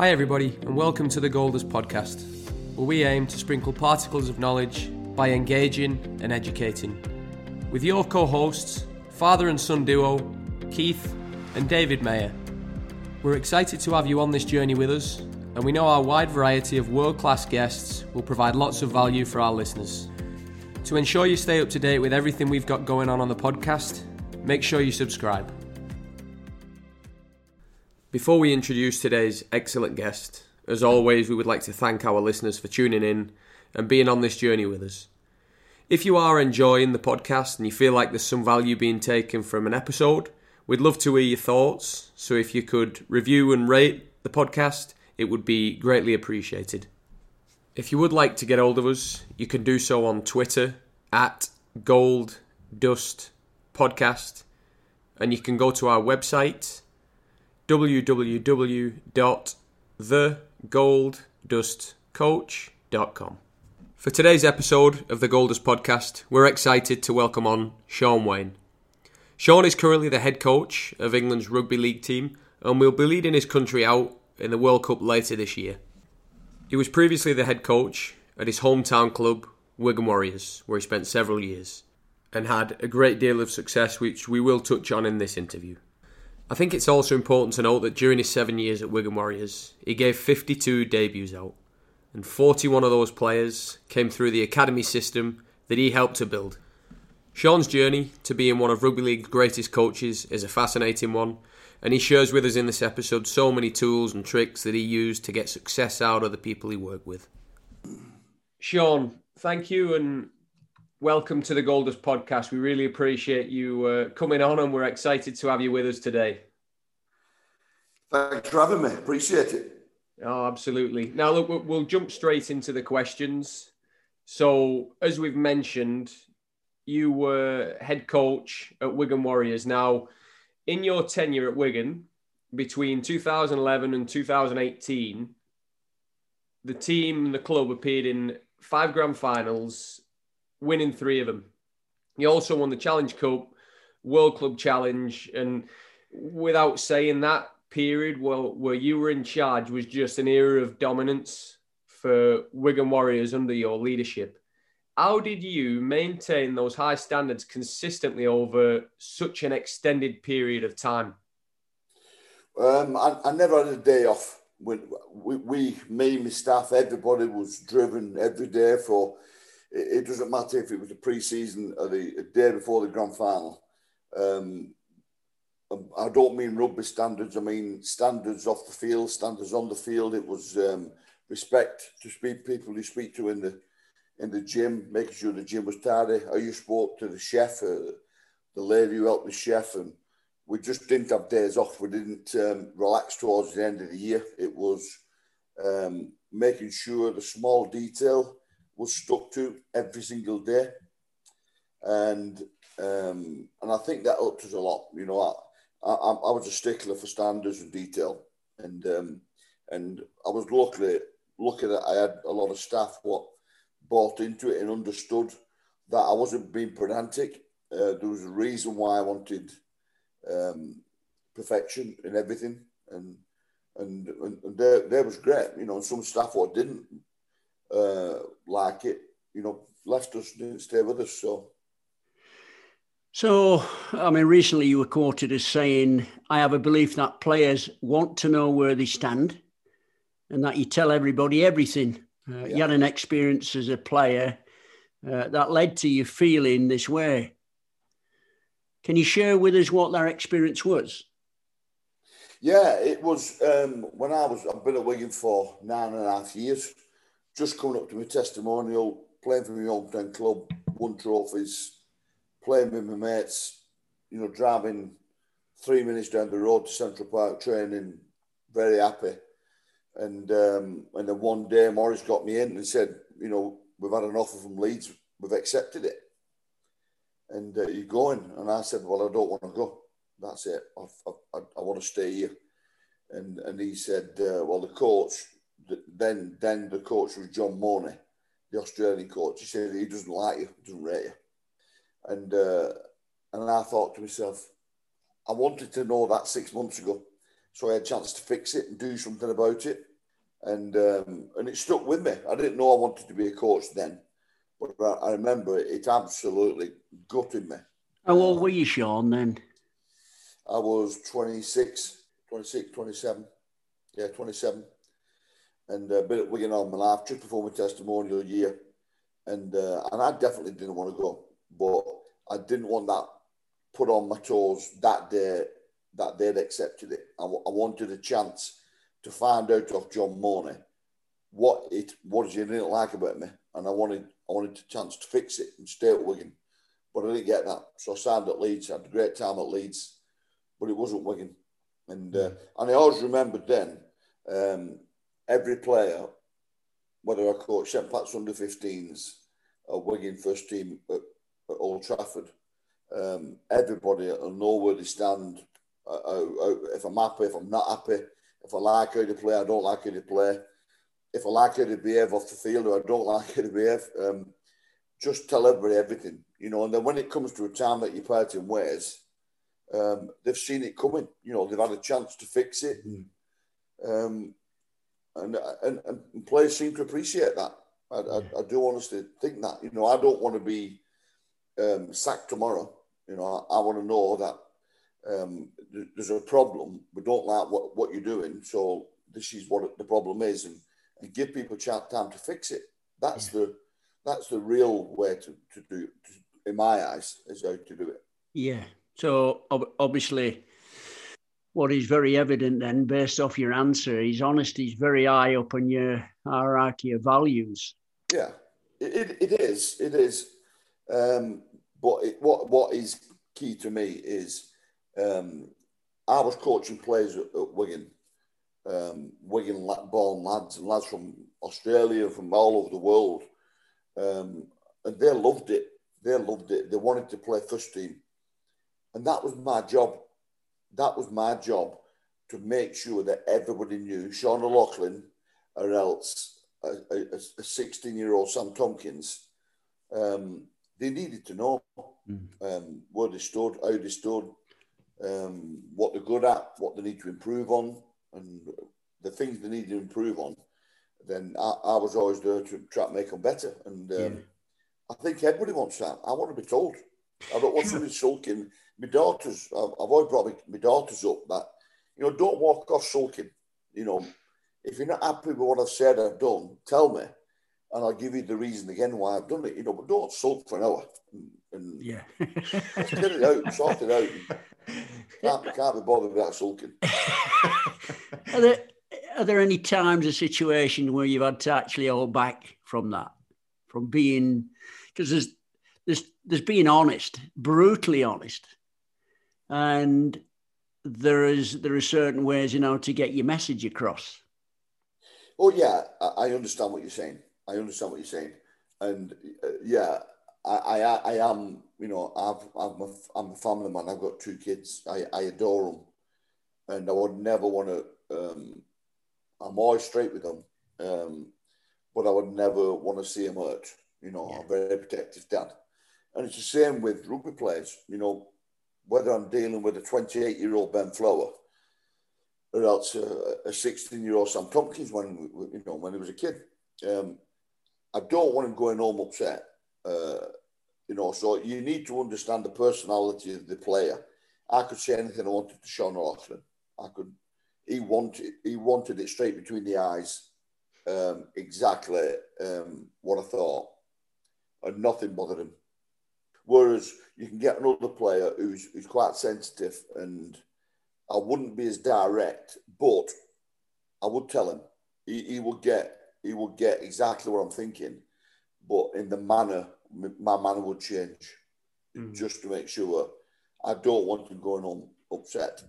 Hi, everybody, and welcome to the Gold Dust podcast, where we aim to sprinkle particles of knowledge by engaging and educating. With your co hosts, father and son duo, Keith and David Mayer. We're excited to have you on this journey with us, and we know our wide variety of world class guests will provide lots of value for our listeners. To ensure you stay up to date with everything we've got going on on the podcast, make sure you subscribe. Before we introduce today's excellent guest, as always, we would like to thank our listeners for tuning in and being on this journey with us. If you are enjoying the podcast and you feel like there's some value being taken from an episode, we'd love to hear your thoughts. So if you could review and rate the podcast, it would be greatly appreciated. If you would like to get hold of us, you can do so on Twitter at Gold Dust Podcast, and you can go to our website www.thegolddustcoach.com. For today's episode of the Gold Dust podcast, we're excited to welcome on Shaun Wane. Shaun is currently the head coach of England's rugby league team and will be leading his country out in the World Cup later this year. He was previously the head coach at his hometown club, Wigan Warriors, where he spent several years and had a great deal of success, which we will touch on in this interview. I think it's also important to note that during his seven years at Wigan Warriors, he gave 52 debuts out, and 41 of those players came through the academy system that he helped to build. Shaun's journey to being one of rugby league's greatest coaches is a fascinating one, and he shares with us in this episode so many tools and tricks that he used to get success out of the people he worked with. Shaun, thank you and welcome to the Gold Dust podcast. We really appreciate you uh, coming on, and we're excited to have you with us today. Thanks for having me. Appreciate it. Oh, absolutely. Now, look, we'll jump straight into the questions. So, as we've mentioned, you were head coach at Wigan Warriors. Now, in your tenure at Wigan, between 2011 and 2018, the team and the club appeared in five grand finals, winning three of them. You also won the Challenge Cup, World Club Challenge, and without saying that period where, where you were in charge was just an era of dominance for Wigan Warriors under your leadership. How did you maintain those high standards consistently over such an extended period of time? Um, I, I, never had a day off. We, we, we, me, my staff, everybody was driven every day for it, it doesn't matter if it was the pre-season or the day before the grand final. Um, I don't mean rugby standards. I mean standards off the field, standards on the field. It was um, respect to speak people you speak to in the in the gym, making sure the gym was tidy. I used to spoke to the chef, uh, the lady who helped the chef, and we just didn't have days off. We didn't um, relax towards the end of the year. It was um, making sure the small detail was stuck to every single day, and um, and I think that helped us a lot. You know, I, I, I was a stickler for standards and detail, and um, and I was lucky lucky that I had a lot of staff what bought into it and understood that I wasn't being pedantic. Uh, there was a reason why I wanted um, perfection in everything, and and and, there, there was great. You know, some staff what didn't uh, like it, you know, left us, didn't stay with us. So. So, I mean, recently you were quoted as saying, I have a belief that players want to know where they stand and that you tell everybody everything. Uh, yeah. You had an experience as a player uh, that led to you feeling this way. Can you share with us what that experience was? Yeah, it was um, when I was, I've been at Wigan for nine and a half years, just coming up to my testimonial, playing for my hometown club, won trophies, playing with my mates, you know, driving three minutes down the road to Central Park training, very happy. And um, and then one day Maurice got me in and said, you know, we've had an offer from Leeds, we've accepted it. And uh, you going? And I said, well, I don't want to go. That's it. I, I, I want to stay here. And and he said, uh, well, the coach, then then the coach was John Monie, the Australian coach. He said he doesn't like you, doesn't rate you. And uh, and I thought to myself, I wanted to know that six months ago, so I had a chance to fix it and do something about it, and um, and it stuck with me. I didn't know I wanted to be a coach then, but I, I remember it, it absolutely gutted me. How old were you, Shaun? Then I was 26, 26, 27. Yeah, 27. And uh, been at Wigan all my life, just before my testimonial year. And uh, and I definitely didn't want to go, but I didn't want that put on my toes that day that they'd accepted it. I, I wanted a chance to find out of John Monie what it what he didn't like about me, and I wanted I wanted a chance to fix it and stay at Wigan, but I didn't get that. So I signed at Leeds. I had a great time at Leeds, but it wasn't Wigan, and uh, and I always remembered then um, every player, whether I coached St Pat's under 15s or Wigan first team at, at Old Trafford, um, everybody will know where they stand. Uh, uh, if I'm happy, if I'm not happy, if I like how they play, I don't like how they play. If I like how they behave off the field or I don't like how they behave, um, just tell everybody everything, you know. And then when it comes to a time that you're parting ways, um, they've seen it coming. You know, they've had a chance to fix it. Mm. Um, and, and, and players seem to appreciate that. I, I, I, do honestly think that. You know, I don't want to be um, sacked tomorrow. You know, I, I want to know that um, there's a problem. We don't like what, what you're doing. So this is what the problem is, and, and give people time to fix it. That's yeah. the that's the real way to, to do, to, in my eyes, is how to do it. Yeah. So obviously, what is very evident then, based off your answer, is honesty is very high up on your hierarchy of values. Yeah, it, it, it is. It is. Um, but it, what what is key to me is um, I was coaching players at, at Wigan, um, Wigan born lads and lads from Australia, from all over the world, um, and they loved it. They loved it. They wanted to play first team, and that was my job that was my job to make sure that everybody knew Sean O'Loughlin or else a 16 year old Sam Tomkins. Um, they needed to know mm. um, where they stood, how they stood, um, what they're good at, what they need to improve on, and the things they need to improve on. Then I, I was always there to try to make them better. And um, yeah. I think everybody wants that. I want to be told. I don't want somebody sulking my daughters, I've, I've always brought my, my daughters up that, you know, don't walk off sulking. You know, if you're not happy with what I've said, I've done, tell me, and I'll give you the reason again why I've done it. You know, but don't sulk for an hour. And, and yeah, get it out, sort it out. Can't, can't be bothered with that sulking. are there are there any times or situations where you've had to actually hold back from that, from being because there's there's there's being honest, brutally honest. And there is there are certain ways you know to get your message across. Oh yeah i understand what you're saying. I understand what you're saying. And uh, yeah I, I i am you know i've i'm a, I'm a family man i've got two kids i i adore them and i would never want to um i'm always straight with them um but i would never want to see them hurt you know yeah. i'm a very protective dad and it's the same with rugby players you know whether I'm dealing with a 28 year old Ben Flower or else a 16 year old Sam Tomkins when you know when he was a kid. Um, I don't want him going home upset. Uh, you know, so you need to understand the personality of the player. I could say anything I wanted to Sean O'Loughlin. I could. He wanted he wanted it straight between the eyes, um, exactly um, what I thought, and nothing bothered him. Whereas you can get another player who's, who's quite sensitive and I wouldn't be as direct, but I would tell him he, he will get he will get exactly what I'm thinking, but in the manner my manner would change mm. just to make sure I don't want him going on upset.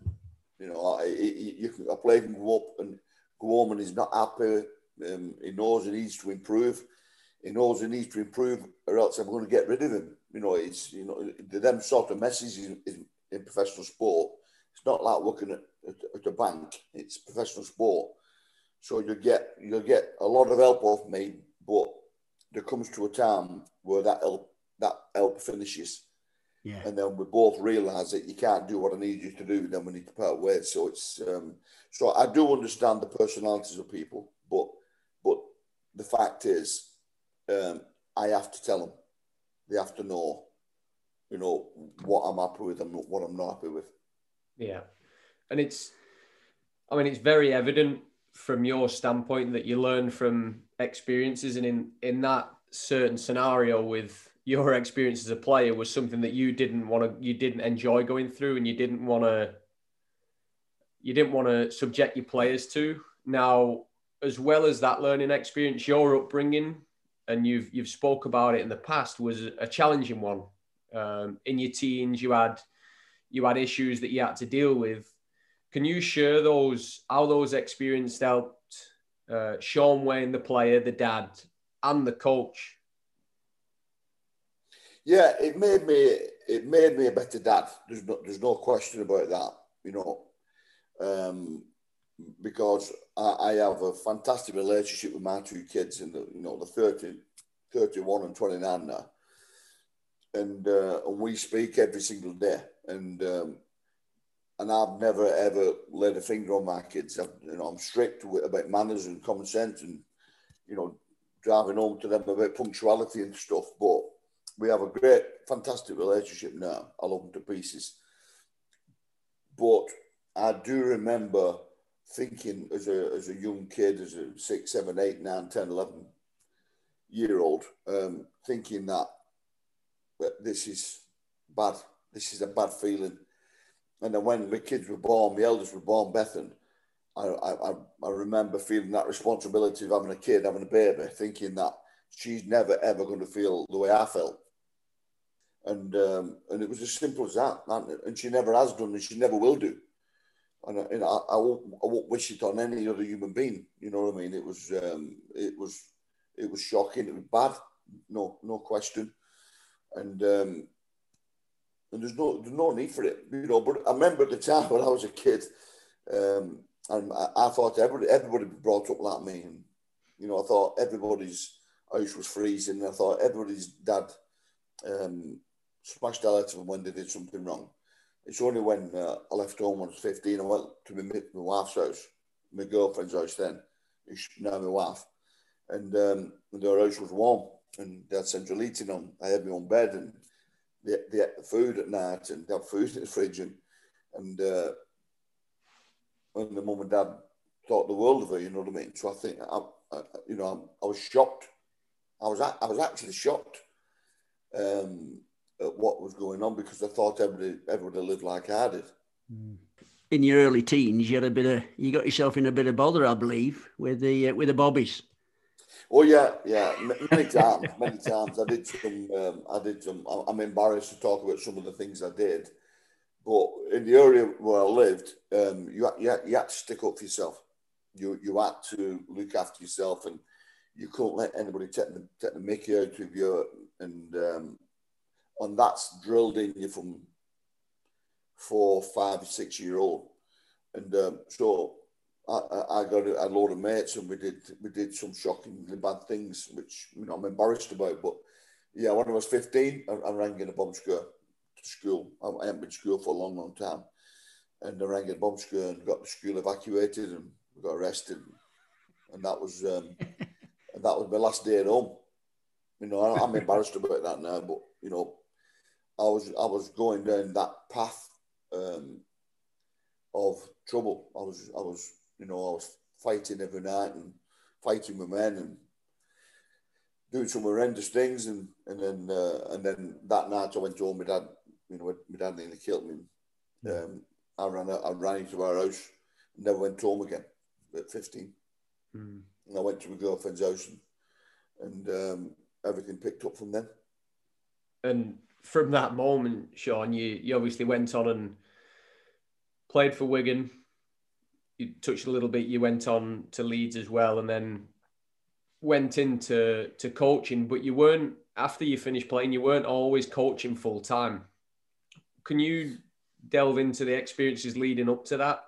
You know, I, he, you can, player can go up and go home and he's not happy. Um, he knows he needs to improve. He knows he needs to improve, or else I'm going to get rid of him you know, it's you know, them sort of messages in, in, in professional sport. It's not like working at, at, at, a bank. It's professional sport, so you get you get a lot of help off me, but there comes to a time where that help that help finishes, Yeah. And then we both realise that you can't do what I need you to do. Then we need to part ways. So it's um, so I do understand the personalities of people, but but the fact is, um, I have to tell them. They have to know, you know, what I'm happy with and what I'm not happy with. Yeah, and it's, I mean, it's very evident from your standpoint that you learn from experiences, and in in that certain scenario with your experience as a player was something that you didn't want to, you didn't enjoy going through, and you didn't want to, you didn't want to subject your players to. Now, as well as that learning experience, your upbringing, and you've you've spoke about it in the past, was a challenging one. Um, in your teens, you had you had issues that you had to deal with. Can you share those how those experiences helped uh, Shaun Wane, the player, the dad, and the coach? Yeah, it made me it made me a better dad. There's no there's no question about that. You know, um, because I, I, have a fantastic relationship with my two kids, and you know the 30, 31 and twenty nine now, and uh, and we speak every single day, and um, and I've never ever laid a finger on my kids. I've, you know, I'm strict with, about manners and common sense, and you know, driving home to them about punctuality and stuff. But we have a great, fantastic relationship now. I love them to pieces. But I do remember thinking as a, as a young kid, as a six, seven, eight, nine, 10, 11 year old, um, thinking that, that this is bad. This is a bad feeling. And then when the kids were born, the eldest was born, Bethan, I, I, I remember feeling that responsibility of having a kid, having a baby, thinking that she's never ever going to feel the way I felt. And um, and it was as simple as that. And she never has done, and she never will do. And, and I, I, won't, I won't wish it on any other human being. You know what I mean? It was um, it was it was shocking. It was bad, no no question. And um, and there's no there's no need for it, you know. But I remember at the time when I was a kid, um, and I, I, thought everybody everybody brought up like me, and you know I thought everybody's house was freezing. And I thought everybody's dad um, smashed the letter when they did something wrong. It's only when uh, I left home when I was 15, I went to my, my wife's house, my girlfriend's house then, who's now my wife, and, um, their house was warm and they had central heating on. I had my own bed and they ate food at night and had food in the fridge and, and uh, when the mum and dad thought the world of her, you know what I mean? So I think, I, I you know, I, I was shocked. I was, I was actually shocked um, at what was going on because I thought everybody everybody lived like I did. In your early teens, you had a bit of you got yourself in a bit of bother, I believe, with the uh, with the bobbies. Oh yeah, yeah, many times, many times. I did some. Um, I did some. I'm embarrassed to talk about some of the things I did, but in the area where I lived, um, you, you you had to stick up for yourself. You you had to look after yourself, and you couldn't let anybody take the take the mickey out of you and um, and that's drilled in you from four, five, six year old, and um, so I, I got a, a load of mates, and we did we did some shockingly bad things, which you know I'm embarrassed about. But yeah, when I was 15, I, I rang in a bomb scare to school. I, I hadn't been to school for a long, long time, and I rang in a bomb scare and got the school evacuated, and we got arrested, and that was um, and that was my last day at home. You know, I'm embarrassed about that now, but you know, I was I was going down that path um, of trouble. I was I was you know I was fighting every night and fighting with men and doing some horrendous things, and and then uh, and then that night I went home. My dad, you know, my dad nearly killed me. Um, I ran out, I ran into our house, and never went home again. At fifteen, mm. and I went to my girlfriend's house, and, and um, everything picked up from then. And from that moment, Shaun, you, you obviously went on and played for Wigan. You touched a little bit. You went on to Leeds as well, and then went into to coaching. But you weren't after you finished playing. You weren't always coaching full time. Can you delve into the experiences leading up to that?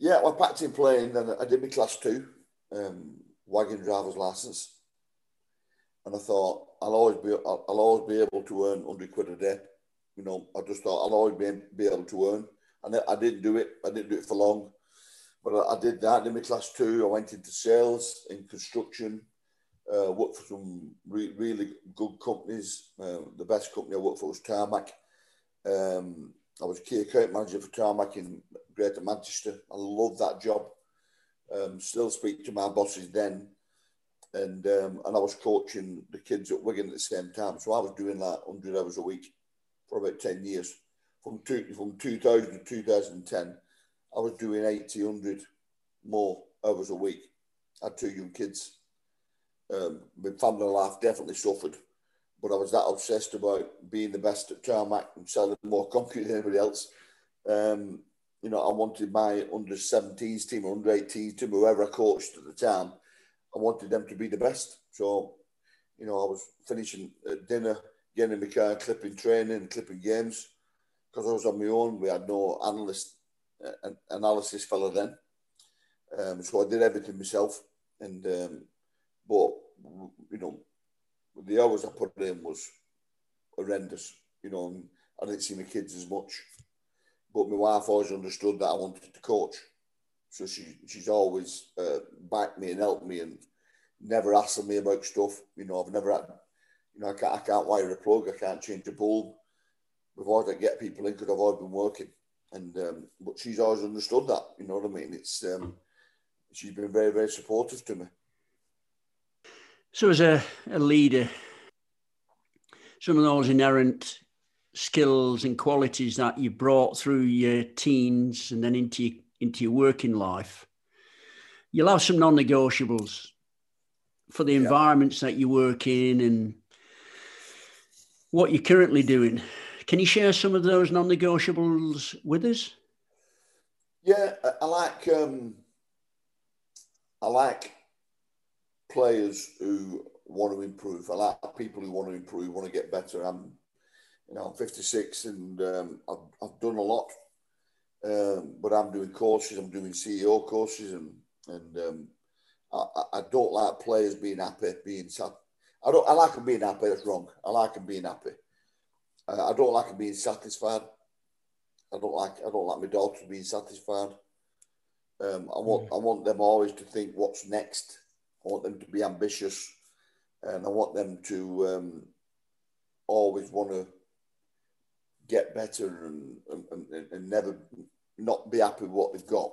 Yeah, well, I in playing. Then I did my class two um, wagon driver's license and I thought I'll always be I'll, I'll always be able to earn hundred quid a day You know, I just thought I'll always be, be able to earn. And I didn't do it. I didn't do it for long. But I, I did that in my class two. I went into sales in construction, uh, worked for some re- really good companies. Uh, the best company I worked for was Tarmac. Um, I was key account manager for Tarmac in Greater Manchester. I loved that job. Um, still speak to my bosses then, and um, and I was coaching the kids at Wigan at the same time. So I was doing like 100 hours a week for about 10 years. From two, from 2000 to 2010, I was doing 80, 100 more hours a week. I had two young kids. Um, my family life definitely suffered, but I was that obsessed about being the best at tarmac and selling more concrete than anybody else. Um, you know, I wanted my under 17s team under 18s team, whoever I coached at the time, I wanted them to be the best. So, you know, I was finishing dinner, getting in the car, clipping training, clipping games. Because I was on my own, we had no analyst, uh, analysis fellow then. Um, so I did everything myself. And, um, but, you know, the hours I put in was horrendous. You know, I didn't see my kids as much. But my wife always understood that I wanted to coach. So she, she's always uh, backed me and helped me and never asked me about stuff. You know, I've never had, you know, I can't, I can't wire a plug, I can't change a bulb. We've always get people in because I've always been working. And, um, but she's always understood that, you know what I mean? It's, um, she's been very, very supportive to me. So, as a, a leader, some of those inherent skills and qualities that you brought through your teens and then into your, into your working life, you'll have some non-negotiables for the yeah. environments that you work in and what you're currently doing. Can you share some of those non-negotiables with us? Yeah, I like um, I like players who want to improve. I like people who want to improve, want to get better. I'm you know, I'm 56 and um, I've, I've done a lot. Um, but I'm doing courses, I'm doing CEO courses, and and um, I, I don't like players being happy, being sad. I don't. I like them being happy. That's wrong. I like them being happy. I, I don't like them being satisfied. I don't like. I don't like my daughters being satisfied. Um, I want. I want them always to think what's next. I want them to be ambitious, and I want them to um, always want to get better and, and, and never not be happy with what they've got.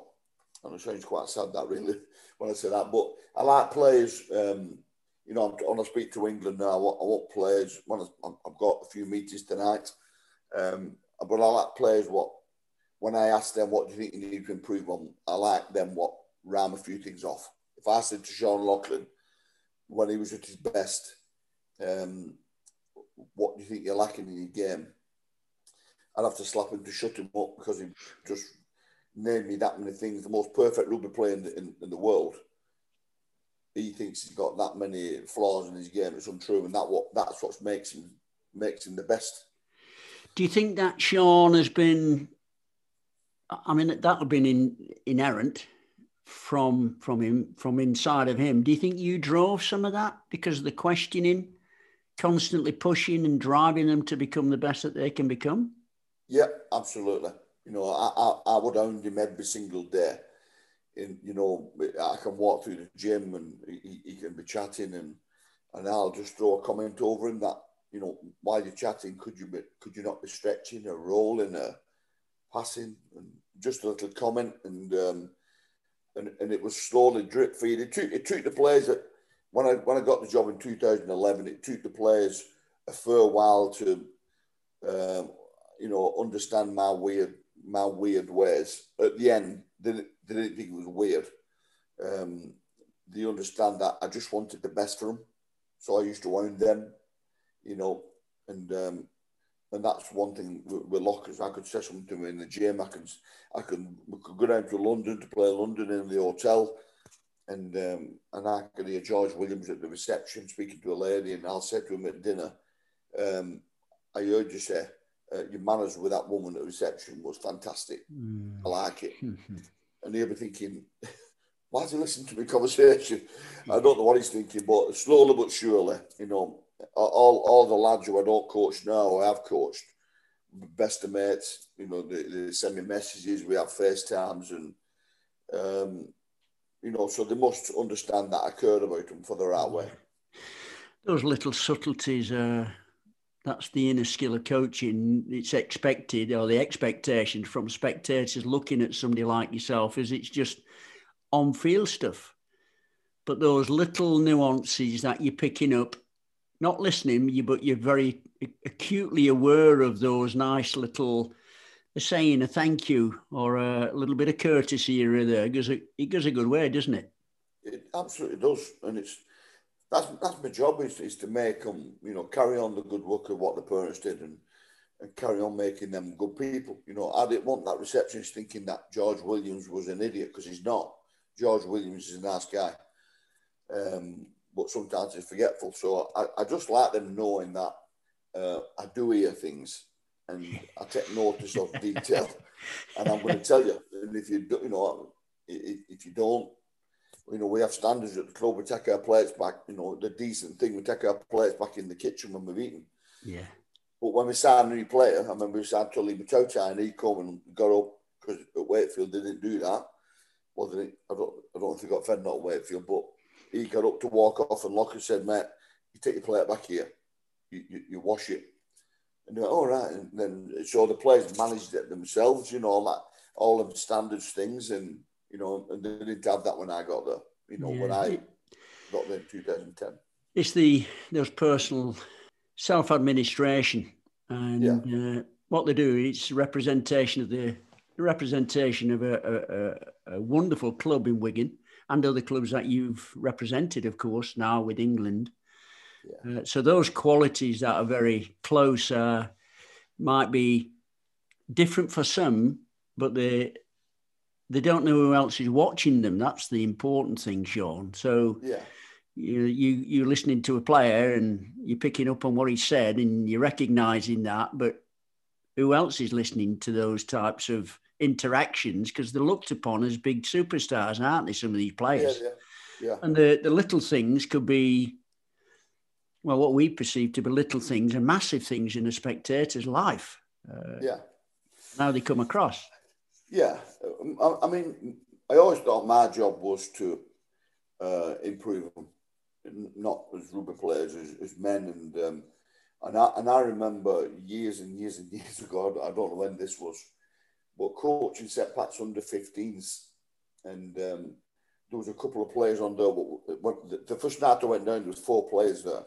And it sounds quite sad that really when I say that. But I like players. Um, you know, when I speak to England now, I want, players. I, have got a few meetings tonight, um, but I like players. What when I ask them, what do you think you need to improve on? I like them. What ram a few things off. If I said to Sean Loughlin when he was at his best, um, what do you think you're lacking in your game? I'd have to slap him to shut him up because he just named me that many things. The most perfect rugby player in the, in, in the world. He thinks he's got that many flaws in his game. It's untrue, and that what that's what makes him makes him the best. Do you think that Sean has been? I mean, that would have been in, inherent from from him from inside of him. Do you think you drove some of that because of the questioning, constantly pushing and driving them to become the best that they can become? Yeah, absolutely. You know, I, I, I would own him every single day. And, you know, I can walk through the gym and he, he can be chatting and, and I'll just throw a comment over him that, you know, while you're chatting, could you be, could you not be stretching or rolling or passing and just a little comment and um, and, and it was slowly drip feed. It took it took the players that when I when I got the job in 2011, it took the players a fair while to um, you know, understand my weird my weird ways. At the end, they didn't, they didn't think it was weird. Um, they understand that I just wanted the best for them, so I used to own them, you know, and um, and that's one thing with, with lockers. I could say something in the gym. I can I can could go down to London to play London in the hotel, and um, and I could hear George Williams at the reception speaking to a lady, and I'll say to him at dinner, um, I heard you say uh, your manners with that woman at reception was fantastic. Mm. I like it. and he'll be thinking, why is he listening to my conversation? I don't know what he's thinking, but slowly but surely, you know, all, all the lads who I don't coach now, I have coached, best of mates. You know, they, they send me messages. We have FaceTimes, and um, you know, so they must understand that I care about them for the right way. Those little subtleties are. That's the inner skill of coaching. It's expected, or the expectations from spectators looking at somebody like yourself is it's just on field stuff. But those little nuances that you're picking up, not listening, you but you're very acutely aware of those nice little saying, a thank you, or a little bit of courtesy here or there. It goes a, it goes a good way, doesn't it? It absolutely does, and it's that's that's my job is, is to make them, you know, carry on the good work of what the parents did and, and carry on making them good people. You know, I didn't want that receptionist thinking that George Williams was an idiot because he's not. George Williams is a nice guy, um, but sometimes he's forgetful. So I, I just like them knowing that uh, I do hear things and I take notice of detail, and I'm going to tell you. And if you do, you know, if, if you don't, you know, we have standards at the club. We take our plates back. You know, the decent thing we take our plates back in the kitchen when we've eaten. Yeah. But when we signed a new player, I remember we signed Tully Matota and he come and got up because at Wakefield they didn't do that. Well, they I don't, I don't if he got fed not at Wakefield, but he got up to walk off and Locker said, "Mate, you take your plate back here, you, you, you wash it." And they went, all right. And then so the players managed it themselves, you know, all that, all of the standards things. And, you know, and they didn't have that when I got there, you know, yeah. when I got there in 2010. It's the, those personal self administration. And yeah. uh, what they do, it's representation of the, representation of a, a, a wonderful club in Wigan and other clubs that you've represented, of course, now with England. Yeah. Uh, so those qualities that are very close uh, might be different for some, but they they don't know who else is watching them. That's the important thing, Shaun. So yeah. you you you're listening to a player and you're picking up on what he said and you're recognizing that, but who else is listening to those types of interactions because they're looked upon as big superstars, aren't they? Some of these players. Yeah, yeah, yeah. And the, the little things could be well, what we perceive to be little things and massive things in a spectator's life. Uh, yeah. How they come across. Yeah. I, I, mean, I always thought my job was to uh, improve them, not as rugby players, as, as men. And, um, and, I, and I remember years and years and years ago, I don't know when this was, but coaching St Pat's under 15s. And um, there was a couple of players on there. But the first night I went down, there was four players there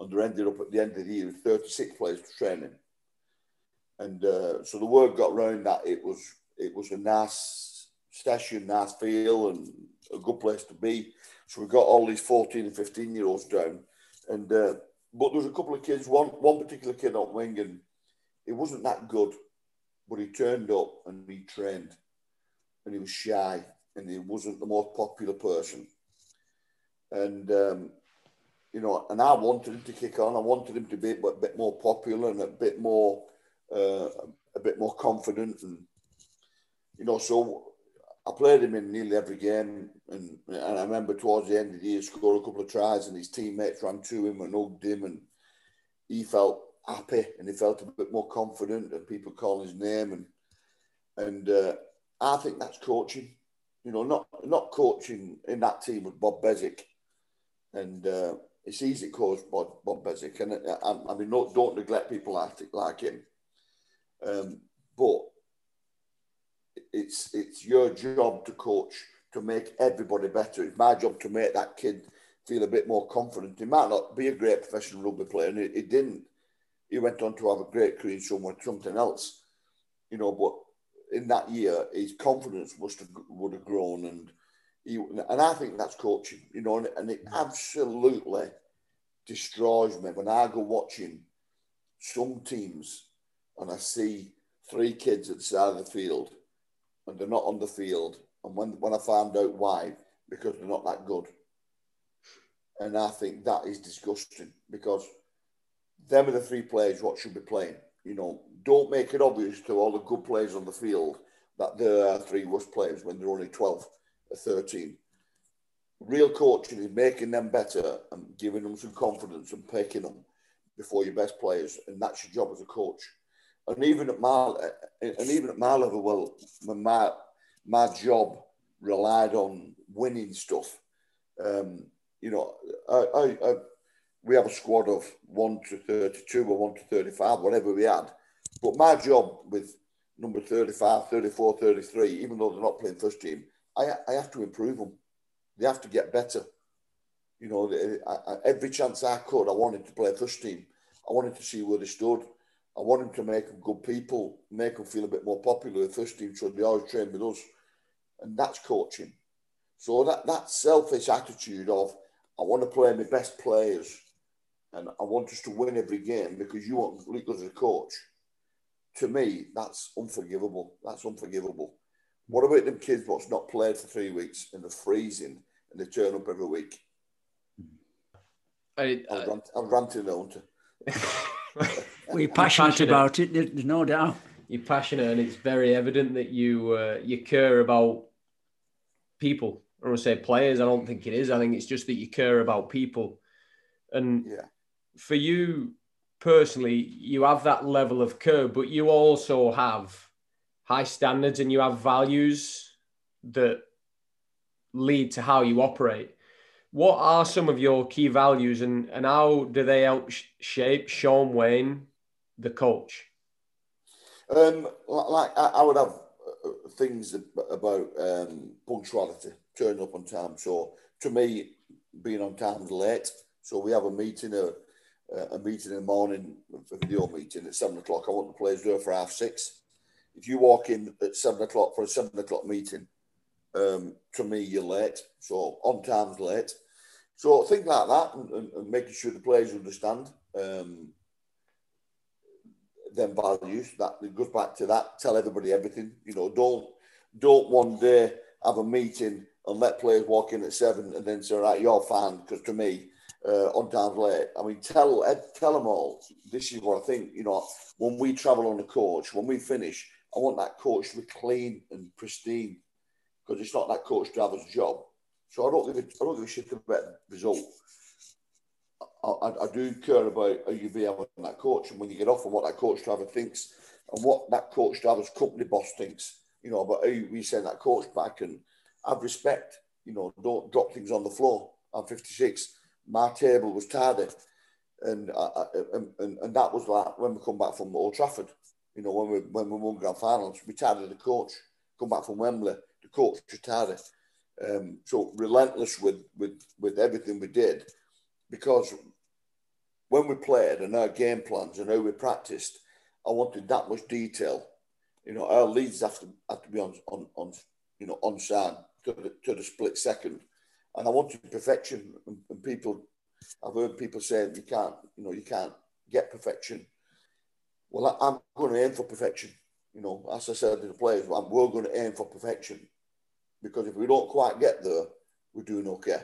and they ended up at the end of the year with 36 players to training. And uh, so the word got round that it was it was a nice station, nice feel, and a good place to be. So we got all these 14 and 15 year olds down. And uh, but there was a couple of kids, one one particular kid on wing, and it wasn't that good, but he turned up and he trained, and he was shy, and he wasn't the most popular person. And um, you know, and I wanted him to kick on. I wanted him to be a bit more popular and a bit more, uh, a bit more confident, and you know, so I played him in nearly every game, and and I remember towards the end of the year, scored a couple of tries, and his teammates ran to him and hugged him, and he felt happy and he felt a bit more confident, and people calling his name, and and uh, I think that's coaching. You know, not not coaching in that team with Bob Bezic, and. Uh, it's easy to cause Bob, Bob Bezic, and I, uh, I mean, not, don't neglect people like, like him. Um, but it's it's your job to coach to make everybody better. It's my job to make that kid feel a bit more confident. He might not be a great professional rugby player, and he, he didn't. He went on to have a great career somewhere, something else, you know. But in that year, his confidence must have would have grown, and you, and I think that's coaching, you know, and, and it absolutely destroys me when I go watching some teams and I see three kids at the side of the field and they're not on the field. And when, when I find out why, because they're not that good. And I think that is disgusting because them are the three players what should be playing. You know, don't make it obvious to all the good players on the field that there are three worst players when they're only 12 or 13. Real coaching is making them better and giving them some confidence and picking them before your best players. And that's your job as a coach. And even at my and even at my level, well, my my job relied on winning stuff. Um, you know, I, I, I, we have a squad of one to thirty-two or one to thirty-five, whatever we had. But my job with number 35, 34, 33, even though they're not playing first team, I, I have to improve them. They have to get better. You know, I, I, every chance I could, I wanted to play first team. I wanted to see where they stood. I want wanted to make them good people, make them feel a bit more popular with first team, so they always train with us. And that's coaching. So that, that selfish attitude of, I want to play my best players and I want us to win every game because you want look as a coach. To me, that's unforgivable. That's unforgivable. What about them kids what's not played for three weeks and they're freezing and they turn up every week? I, I'm ranting, don't We're passionate, passionate, about it. There's no doubt. You're passionate, and it's very evident that you uh, you care about people. I don't want to say players. I don't think it is. I think it's just that you care about people. And yeah. for you personally, you have that level of care, but you also have high standards and you have values that lead to how you operate. What are some of your key values and, and how do they help shape Shaun Wane, the coach? Um, like I, would have uh, things about um, punctuality, turning up on time. So to me, being on time is late. So we have a meeting, a, a meeting in the morning, a video meeting at seven o'clock. I want the players there for half six. If you walk in at seven o'clock for a seven o'clock meeting, um, to me, you're late. So on time's late. So things like that and, and, and making sure the players understand um, them values. That it goes back to that. Tell everybody everything. You know, don't don't one day have a meeting and let players walk in at seven and then say, right, you're fine. Because to me, uh, on time's late. I mean, tell tell them all. This is what I think. You know, when we travel on a coach, when we finish, I want that coach to be clean and pristine because it's not that coach driver's job. So I don't give a, I don't give a shit about the result. I, I, do care about how you be on that coach and when you get off and what that coach driver thinks and what that coach driver's company boss thinks, you know, about how we send that coach back and have respect, you know, don't drop things on the floor. I'm 56. My table was tidy. And, I, and, and that was like when we come back from Old Trafford, you know, when we when we won grand finals, we tidied the coach. Come back from Wembley, the coach was tidy. Um, so relentless with, with, with everything we did because when we played and our game plans and how we practiced, I wanted that much detail. You know, our leads have to have to be on on, on you know on sand to the, to the split second, and I wanted perfection. And, and people, I've heard people say you can't, you know, you can't get perfection. Well, I, am going to aim for perfection. You know, as I said to the players, we're going to aim for perfection because if we don't quite get there, we're doing okay.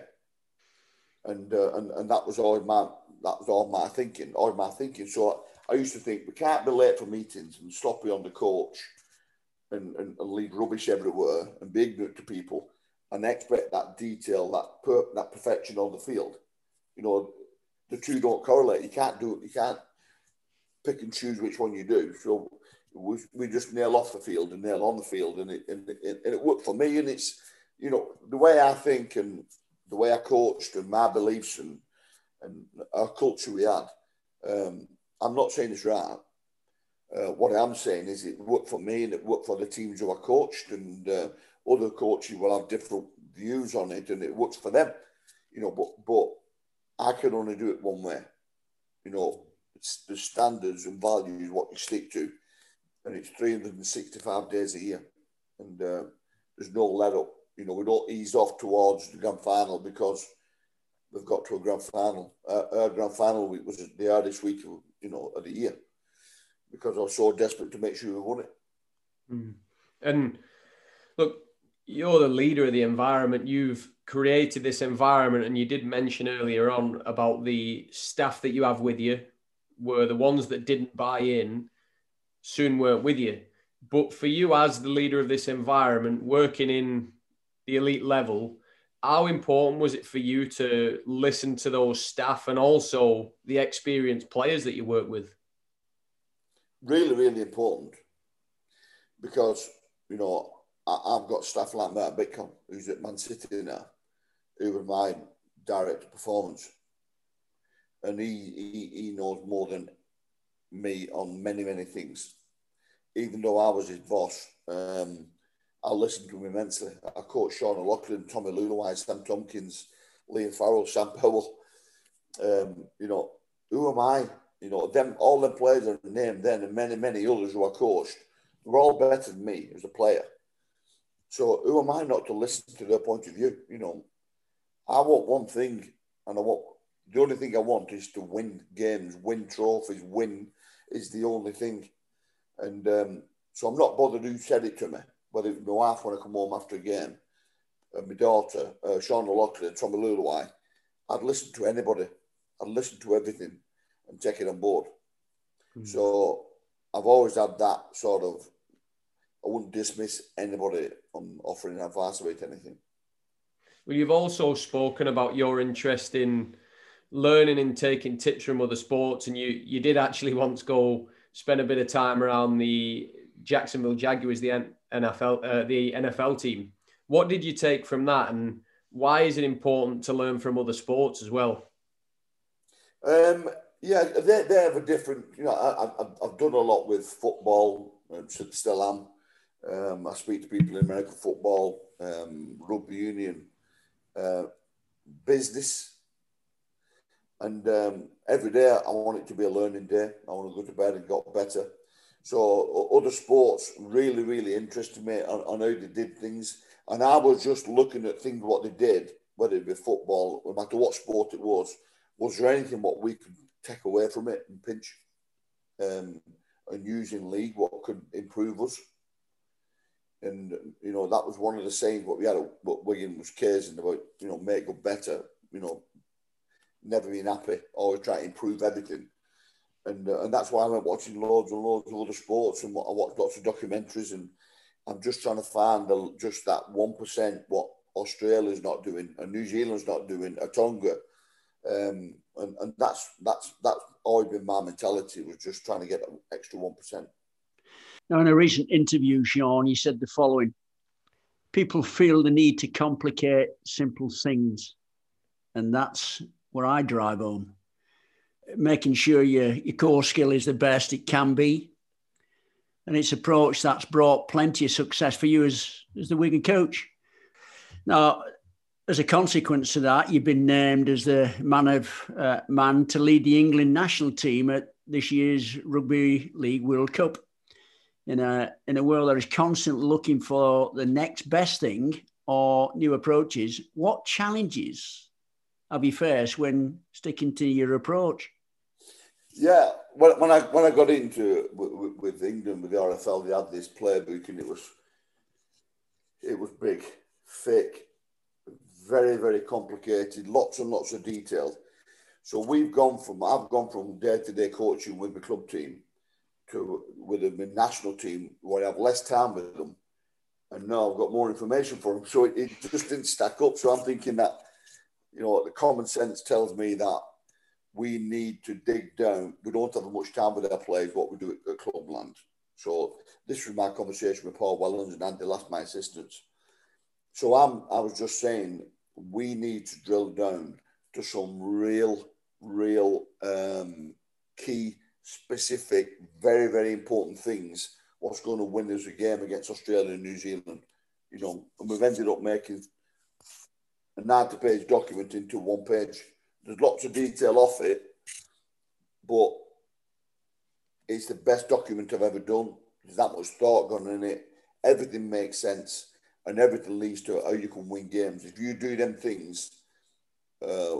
And uh, and and that was all my that was all my thinking, all my thinking. So I, I used to think we can't be late for meetings and sloppy on the coach, and, and, and leave rubbish everywhere and be ignorant to people, and expect that detail, that per, that perfection on the field. You know, the two don't correlate. You can't do it. You can't pick and choose which one you do. So we, we just nail off the field and nail on the field, and it, and, and it worked for me. And it's you know the way I think and the way I coached and my beliefs and and our culture we had. Um, I'm not saying it's right. Uh, what I'm saying is it worked for me and it worked for the teams who I coached, and uh, other coaches will have different views on it, and it works for them. You know, but but I can only do it one way. You know, it's the standards and values what you stick to and it's 365 days a year, and uh, there's no let up. You know, we don't ease off towards the grand final because we've got to a grand final. Uh, our grand final week was the hardest week, of, you know, of the year because I was so desperate to make sure we won it. Mm. And look, you're the leader of the environment. You've created this environment, and you did mention earlier on about the staff that you have with you were the ones that didn't buy in soon weren't with you. But for you, as the leader of this environment, working in the elite level, how important was it for you to listen to those staff and also the experienced players that you work with? really, really important because, you know, I, have got staff like Matt Bitcombe, who's at Man City now, who was my direct performance. And he, he, he knows more than me on many, many things. Even though I was his boss, um, I listened to him immensely. I coached Sean O'Loughlin, Tommy Leuluai, Sam Tomkins, Liam Farrell, Sam Powell. Um, you know, who am I? You know, them all the players are named then and many, many others who I coached were all better than me as a player. So who am I not to listen to their point of view? You know, I want one thing, and I want the only thing I want is to win games, win trophies, win is the only thing. And um, so I'm not bothered who said it to me, whether my wife when I come home after a game, uh, my daughter, uh, Sean O'Loughlin, Tommy Leuluai. I'd listen to anybody. I'd listen to everything and take it on board. Mm. So I've always had that sort of, I wouldn't dismiss anybody on offering advice about anything. Well, you've also spoken about your interest in learning and taking tips from other sports, and you you did actually once go spend a bit of time around the Jacksonville Jaguars, the NFL, uh, the NFL team. What did you take from that, and why is it important to learn from other sports as well? Um, yeah, they, have a different. You know, I, have done a lot with football, and still am. Um, I speak to people in American football, um, rugby union, uh, business, and um, every day I want it to be a learning day. I want to go to bed and got better. So other sports really, really interested me on, on how they did things, and I was just looking at things what they did, whether it be football, no matter what sport it was. Was there anything what we could take away from it and pinch um, and use in league what could improve us? And you know that was one of the sayings what we had. What Wigan was caring about, you know, make it better. You know, never been happy, always trying to improve everything. And, uh, and that's why I went watching loads and loads of other sports and I watched lots of documentaries and I'm just trying to find the, just that 1% what Australia's not doing and New Zealand's not doing, a Tonga. Um, and, and that's, that's, that's always been my mentality was just trying to get an extra 1%. Now, in a recent interview, Shaun, you said the following People feel the need to complicate simple things. And that's where I drive home. Making sure your, your core skill is the best it can be. And it's approach that's brought plenty of success for you as, as the Wigan coach. Now, as a consequence of that, you've been named as the man of uh, man to lead the England national team at this year's Rugby League World Cup. In a in a world that is constantly looking for the next best thing or new approaches, what challenges I'll be first when sticking to your approach. Yeah, when, when I when I got into with, with England with the RFL, they had this playbook, and it was it was big, thick, very very complicated, lots and lots of detail. So we've gone from I've gone from day to day coaching with the club team to with the national team where I have less time with them, and now I've got more information for them. So it, it just didn't stack up. So I'm thinking that you know, the common sense tells me that we need to dig down. We don't have much time with our players, what we do at, at Clubland. So this was my conversation with Paul Wellens and Andy Last, my assistants. So I'm, I was just saying we need to drill down to some real, real um, key, specific, very, very important things. What's going to win us a game against Australia and New Zealand? You know, and we've ended up making a 90 page document into one page. There's lots of detail off it, but it's the best document I've ever done. There's that much thought gone in it. Everything makes sense and everything leads to how you can win games. If you do them things, uh,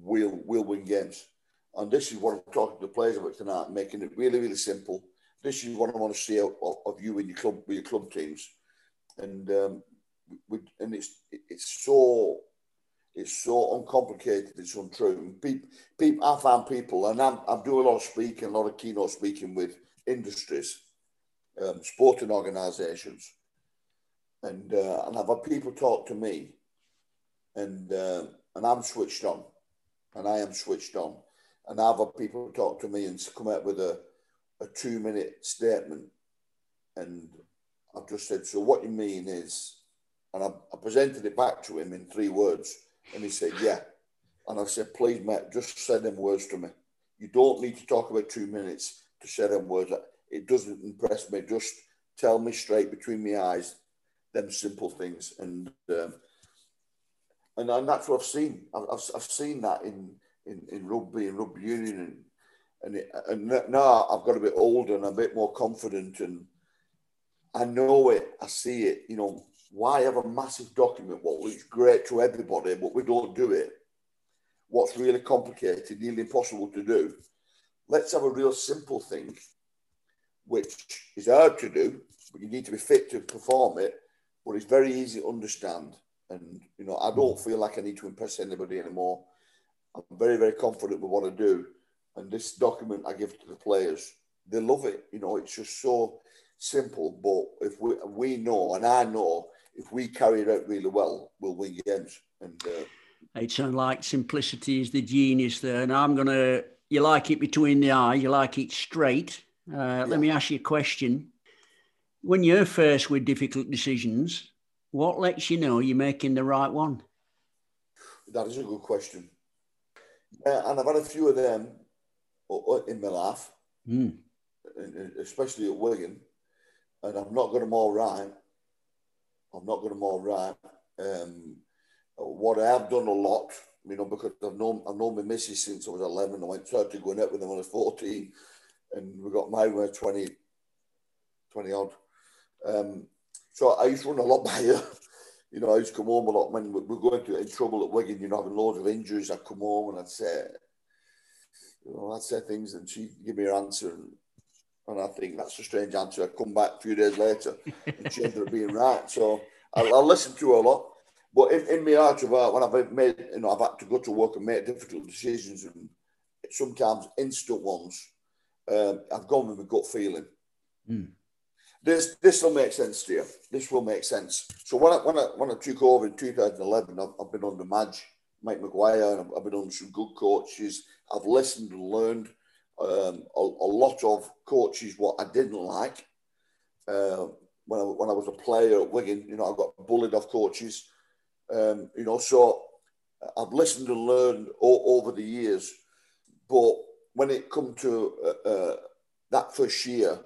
we'll, we'll win games. And this is what I'm talking to the players about tonight, making it really, really simple. This is what I want to see of, of you and your club, with your club teams. And um, we, and it's it's so it's so uncomplicated, it's untrue. People, I find people, and I'm, I'm doing a lot of speaking, a lot of keynote speaking with industries, um, sporting organisations, and uh, and I've had people talk to me, and uh, and I'm switched on, and I am switched on, and I've had people talk to me and come out with a a two minute statement. And I've just said, So what you mean is, and I, I presented it back to him in three words. And he said, Yeah. And I said, Please, mate, just say them words to me. You don't need to talk about two minutes to say them words. It doesn't impress me. Just tell me straight between my eyes them simple things. And um, and, and that's what I've seen. I've, I've, I've seen that in, in, in rugby and rugby union and and, it, and now I've got a bit older and a bit more confident and I know it, I see it. You know, why have a massive document? Well, looks great to everybody, but we don't do it. What's really complicated, nearly impossible to do. Let's have a real simple thing, which is hard to do, but you need to be fit to perform it. But it's very easy to understand. And you know, I don't hmm. feel like I need to impress anybody anymore. I'm very, very confident with what I do. And this document I give to the players, they love it. You know, it's just so simple. But if we we know, and I know, if we carry it out really well, we'll win games. And uh, it sounds like simplicity is the genius there. And I'm gonna, you like it between the eye, you like it straight. Uh, yeah. Let me ask you a question. When you're faced with difficult decisions, what lets you know you're making the right one? That is a good question. Yeah, and I've had a few of them in my life, mm. especially at Wigan, and I've not got them all right. I've not got them all right. Um, what I have done a lot, you know, because I've known I've known my missus since I was eleven. I went started going out with them when I was fourteen, and we got married when I was 20, 20 odd. Um, so I used to run a lot by her. You know, I used to come home a lot when we were going to in trouble at Wigan. You know, having loads of injuries. I'd come home and I'd say, you know, I'd say things and she'd give me her answer. And, and I think that's a strange answer. I'd come back a few days later and ended up being right. So I, I listen to her a lot. But in, in my heart of heart, when I've made, you know, I've had to go to work and make difficult decisions and sometimes instant ones, um, I've gone with my gut feeling. Mm. This this will make sense to you. This will make sense. So when I when I when I took over in 2011, I've, I've been under Madge, Mike Maguire, and I've, I've been under some good coaches. I've listened and learned um, a, a, lot of coaches what I didn't like. Uh, when I, when I was a player at Wigan, you know, I got bullied off coaches. Um, you know, so I've listened and learned over the years. But when it come to uh, uh, that first year,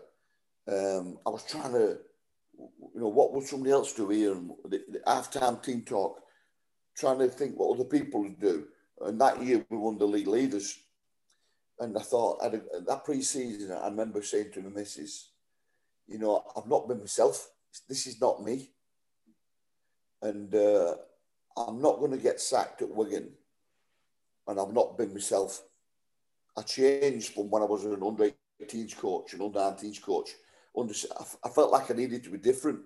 um, I was trying to, you know, what would somebody else do here? And the, the half-time team talk, trying to think what other people would do. And that year we won the league leaders. And I thought, at, that pre-season, I remember saying to my missus, you know, I've not been myself. This is not me. And uh, I'm not going to get sacked at Wigan. And I've not been myself. I changed from when I was an under 18s coach, an under 19s coach. Under, I felt like I needed to be different.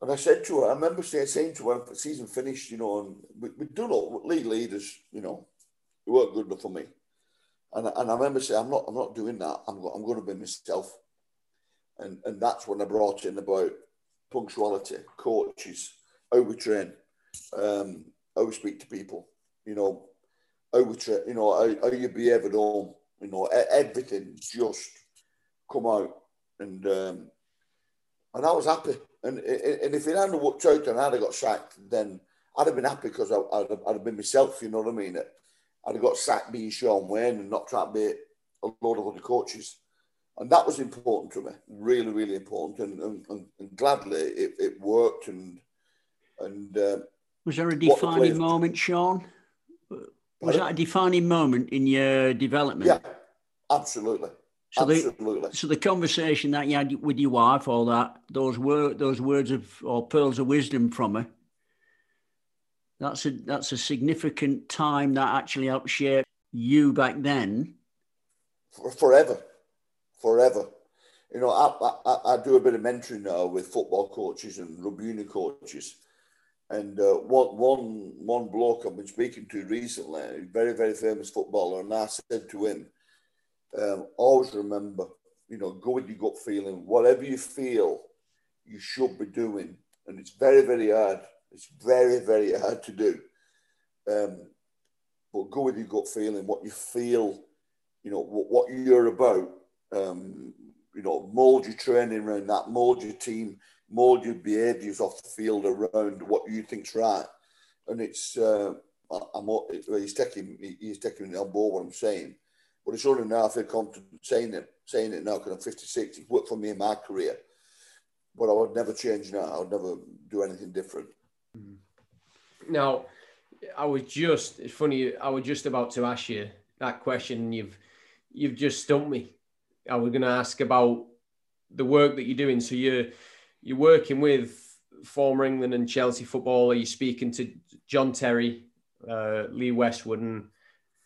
And I said to her, I remember saying, saying to her, season finished, you know, and we, we'd done all league leaders, you know, it weren't good enough for me. And, and I remember saying, I'm not, I'm not doing that. I'm, I'm going to be myself. And, and that's when I brought in about punctuality, coaches, how we train, um, how we speak to people, you know, how we train, you know, how, how you behave at home, you know, everything just come out. And um, and I was happy. And, and if it hadn't worked out and I'd have got sacked, then I'd have been happy because I'd, have, I'd have been myself, you know what I mean? I'd have got sacked being Shaun Wane and not trying to be a load of other coaches. And that was important to me, really, really important. And, and, and gladly it, it, worked. And and uh, Was there a defining the moment, Shaun? Was that a defining moment in your development? Yeah, absolutely. So Absolutely. The, so the conversation that you had with your wife, all that, those word, those words of or pearls of wisdom from her. That's a that's a significant time that actually helped shape you back then. For, forever, forever. You know, I, I, I do a bit of mentoring now with football coaches and rugby union coaches, and uh, one one one bloke I've been speaking to recently, a very very famous footballer, and I said to him um, always remember, you know, go with your gut feeling. Whatever you feel, you should be doing, and it's very, very hard. It's very, very hard to do. Um, but go with your gut feeling. What you feel, you know, what, what you're about. um, you know, mould your training around that, mould your team, mould your behaviours off the field around what you think's right. And it's, uh, I'm, he's taking, he's taking on board what I'm saying. But it's only now I feel confident saying it, saying it now because I'm 56. He's worked for me in my career. But I would never change now. I would never do anything different. Now, I was just, it's funny, I was just about to ask you that question. You've, you've just stumped me. I was going to ask about the work that you're doing. So you're, you're working with former England and Chelsea footballer. You're speaking to John Terry, uh, Lee Westwood, and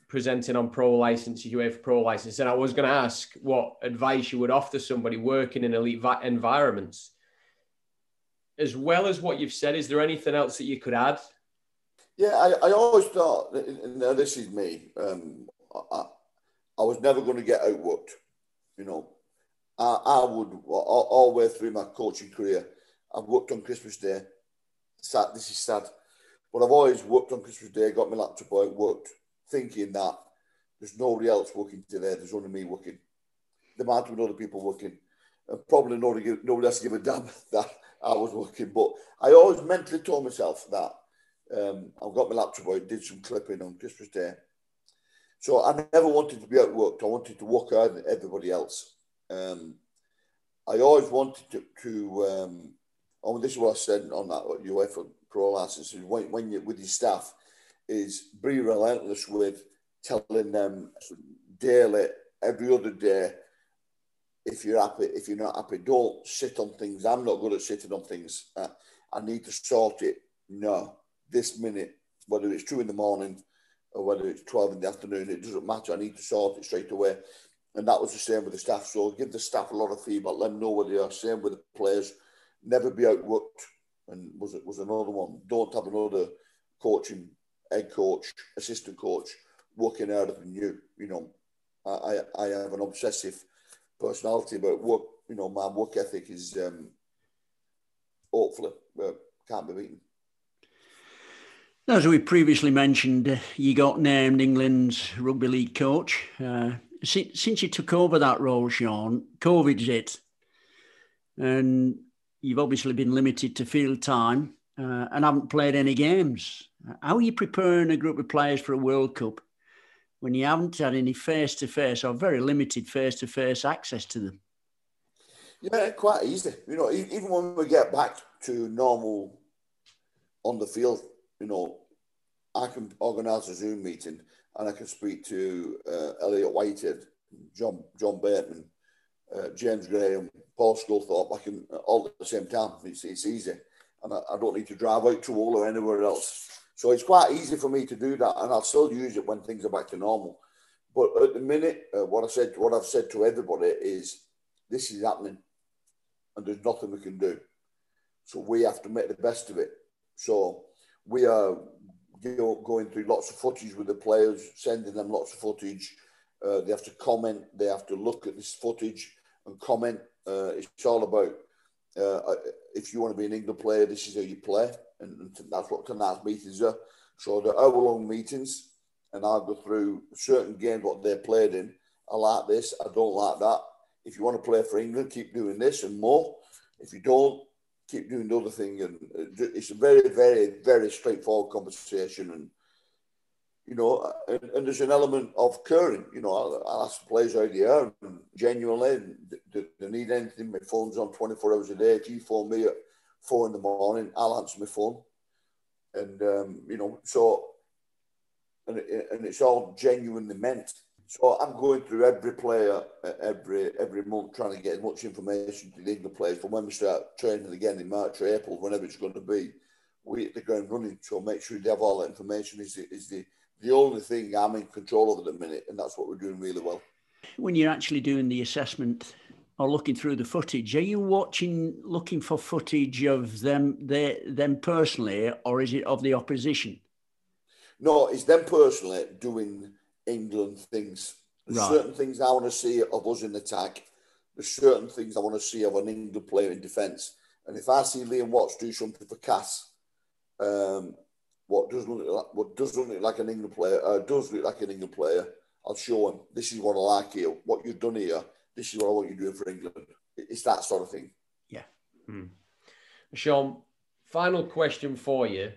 presenting on pro license, UEFA pro license. And I was going to ask what advice you would offer somebody working in elite environments. As well as what you've said, is there anything else that you could add? Yeah, I, I always thought, now this is me, um, I, I was never going to get outworked. You know, I, I would, all, all the way through my coaching career, I've worked on Christmas Day. Sad, this is sad. But I've always worked on Christmas Day, got my laptop out, worked thinking that there's nobody else working today. There's only me working. There might have been other people working. And probably nobody, nobody else give a damn that I was working. But I always mentally told myself that um, I've got my laptop out, did some clipping on Christmas Day. So I never wanted to be outworked. I wanted to work out everybody else. Um, I always wanted to, to um, oh, this is what I said on that UEFA Pro license, when, when you with your staff, is be relentless with telling them daily, every other day, if you're happy, if you're not happy, don't sit on things. I'm not good at sitting on things. Uh, I need to sort it. No, this minute, whether it's two in the morning or whether it's 12 in the afternoon, it doesn't matter. I need to sort it straight away. And that was the same with the staff. So give the staff a lot of feedback, let them know what they are. Same with the players. Never be outworked. And was it was another one. Don't have another coaching head coach, assistant coach, working harder than you. You know, I, I have an obsessive personality but work. You know, my work ethic is um, hopefully uh, can't be beaten. As we previously mentioned, uh, you got named England's rugby league coach. Uh, since, you took over that role, Shaun, COVID's hit. And you've obviously been limited to field time uh, and haven't played any games. How are you preparing a group of players for a World Cup when you haven't had any face to face or very limited face to face access to them? Yeah, quite easy. You know, even when we get back to normal on the field, you know, I can organise a Zoom meeting and I can speak to uh, Elliott Whitehead, John John Bateman, uh, James Graham, Paul Sculthorpe. I can all at the same time. It's, it's easy, and I, I don't need to drive out to Wall or anywhere else. So it's quite easy for me to do that, and I'll still use it when things are back to normal. But at the minute, uh, what I said, what I've said to everybody is, this is happening, and there's nothing we can do. So we have to make the best of it. So we are going through lots of footage with the players, sending them lots of footage. Uh, they have to comment. They have to look at this footage and comment. Uh, it's all about uh, if you want to be an England player, this is how you play and, and that's what tonight's meetings are. So the hour-long meetings, and I'll go through certain games what they played in. I like this. I don't like that. If you want to play for England, keep doing this and more. If you don't, keep doing the other thing. And uh, it's a very, very, very straightforward conversation. And you know, and, and there's an element of caring. You know, I'll, I'll ask the players are, and genuinely, do they need anything? My phone's on 24 hours a day. You phone me four in the morning, I'll answer my phone. And, um, you know, so, and, it, and it's all genuinely meant. So I'm going through every player every every month, trying to get as much information to the players from when we start training again in March or April, whenever it's going to be. We hit the ground running, so make sure they have all that information. Is the, is the the only thing I'm in control of at the minute, and that's what we're doing really well. When you're actually doing the assessment or looking through the footage, are you watching, looking for footage of them, they, them personally, or is it of the opposition? No, it's them personally doing England things. There's right. certain things I want to see of us in attack. There's certain things I want to see of an England player in defence. And if I see Liam Watts do something for Cas, um, what does look like, what does look like an England player, uh, does look like an England player, I'll show him. This is what I like here. What you've done here this is what I want you doing for England. It's that sort of thing. Yeah. Hmm. Shaun, final question for you.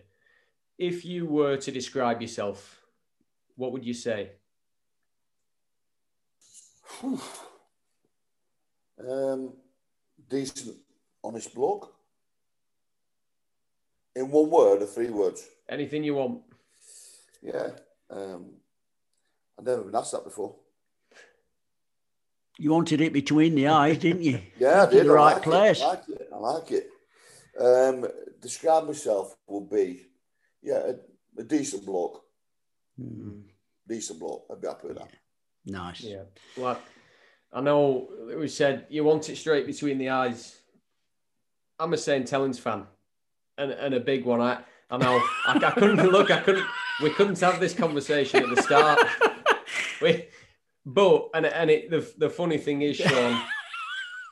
If you were to describe yourself, what would you say? um, decent, honest bloke. In one word or three words? Anything you want. Yeah. Um, I've never been asked that before. You wanted it between the eyes, didn't you? yeah, I did. The I right like place. It. I like it. I like it. Um, describe myself would be, yeah, a, a decent bloke. Mm, Decent bloke. I'd be happy with that. nice. Yeah. Well, I know we said you want it straight between the eyes. I'm a St. Helens fan and, and a big one. I, I know I, I couldn't look, I couldn't, we couldn't have this conversation at the start. We, but, and, and it, the, the funny thing is, Shaun,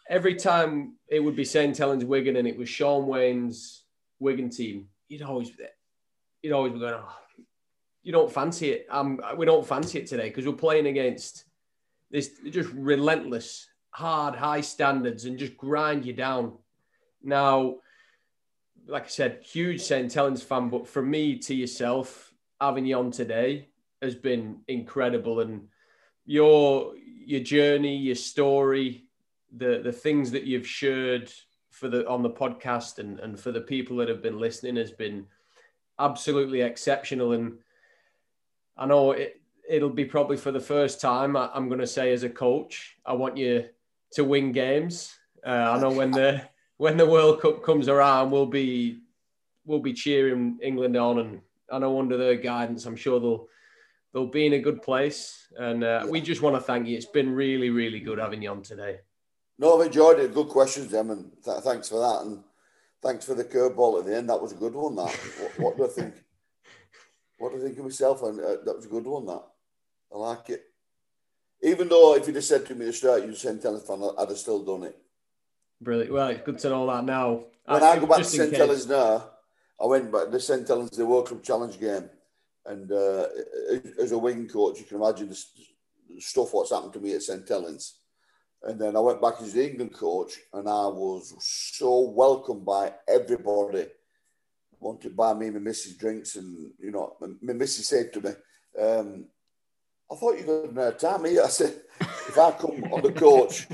every time it would be St. Helens Wigan and it was Shaun Wane's Wigan team, you'd always, you'd always be going, oh, you don't fancy it. Um, we don't fancy it today because we're playing against this just relentless, hard, high standards and just grind you down. Now, like I said, huge St. Helens fan, but for me to yourself, having you on today has been incredible. And your your journey, your story, the the things that you've shared for the on the podcast and, and for the people that have been listening has been absolutely exceptional. And I know it, it'll be probably for the first time. I, am going to say as a coach, I want you to win games. Uh, I know when the when the World Cup comes around, we'll be we'll be cheering England on, and I know under their guidance, I'm sure they'll they'll be in a good place. And uh, we just want to thank you. It's been really really good having you on today. No, I've enjoyed it. Good questions, Em, and th- thanks for that. And thanks for the curveball at the end. That was a good one. That. what, what do I think? What do I think of myself? And uh, that was a good one. That I like it. Even though if you'd have said to me to start, St. Fan, I'd have still done it. Brilliant. Well, it's good to know that now. When I, I go back to St. Helens now, I went back to St. Helens, the World Club Challenge game. And uh, as a Wigan coach, you can imagine the stuff what's happened to me at St. Helens. And then I went back as the England coach, and I was so welcomed by everybody. Wanted to buy me and my missus drinks, and you know, my missus said to me, um, "I thought you got no time here." I said, "If I come on the coach,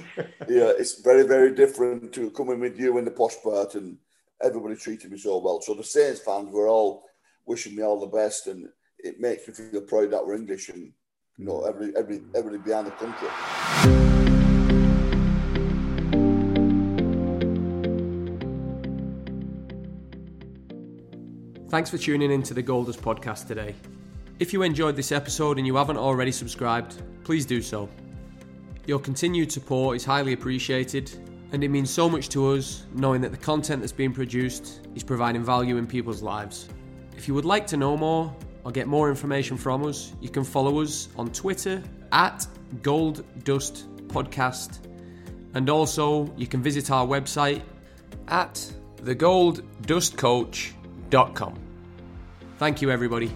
yeah, it's very, very different to coming with you in the posh part." And everybody treated me so well. So the Saints fans were all wishing me all the best, and it makes me feel proud that we're English and you know every every mm. everybody behind the country. Thanks for tuning in to the Gold Dust podcast today. If you enjoyed this episode and you haven't already subscribed, please do so. Your continued support is highly appreciated, and it means so much to us knowing that the content that's being produced is providing value in people's lives. If you would like to know more or get more information from us, you can follow us on Twitter at Gold Dust Podcast, and also you can visit our website at thegolddustcoach.com. Thank you, everybody.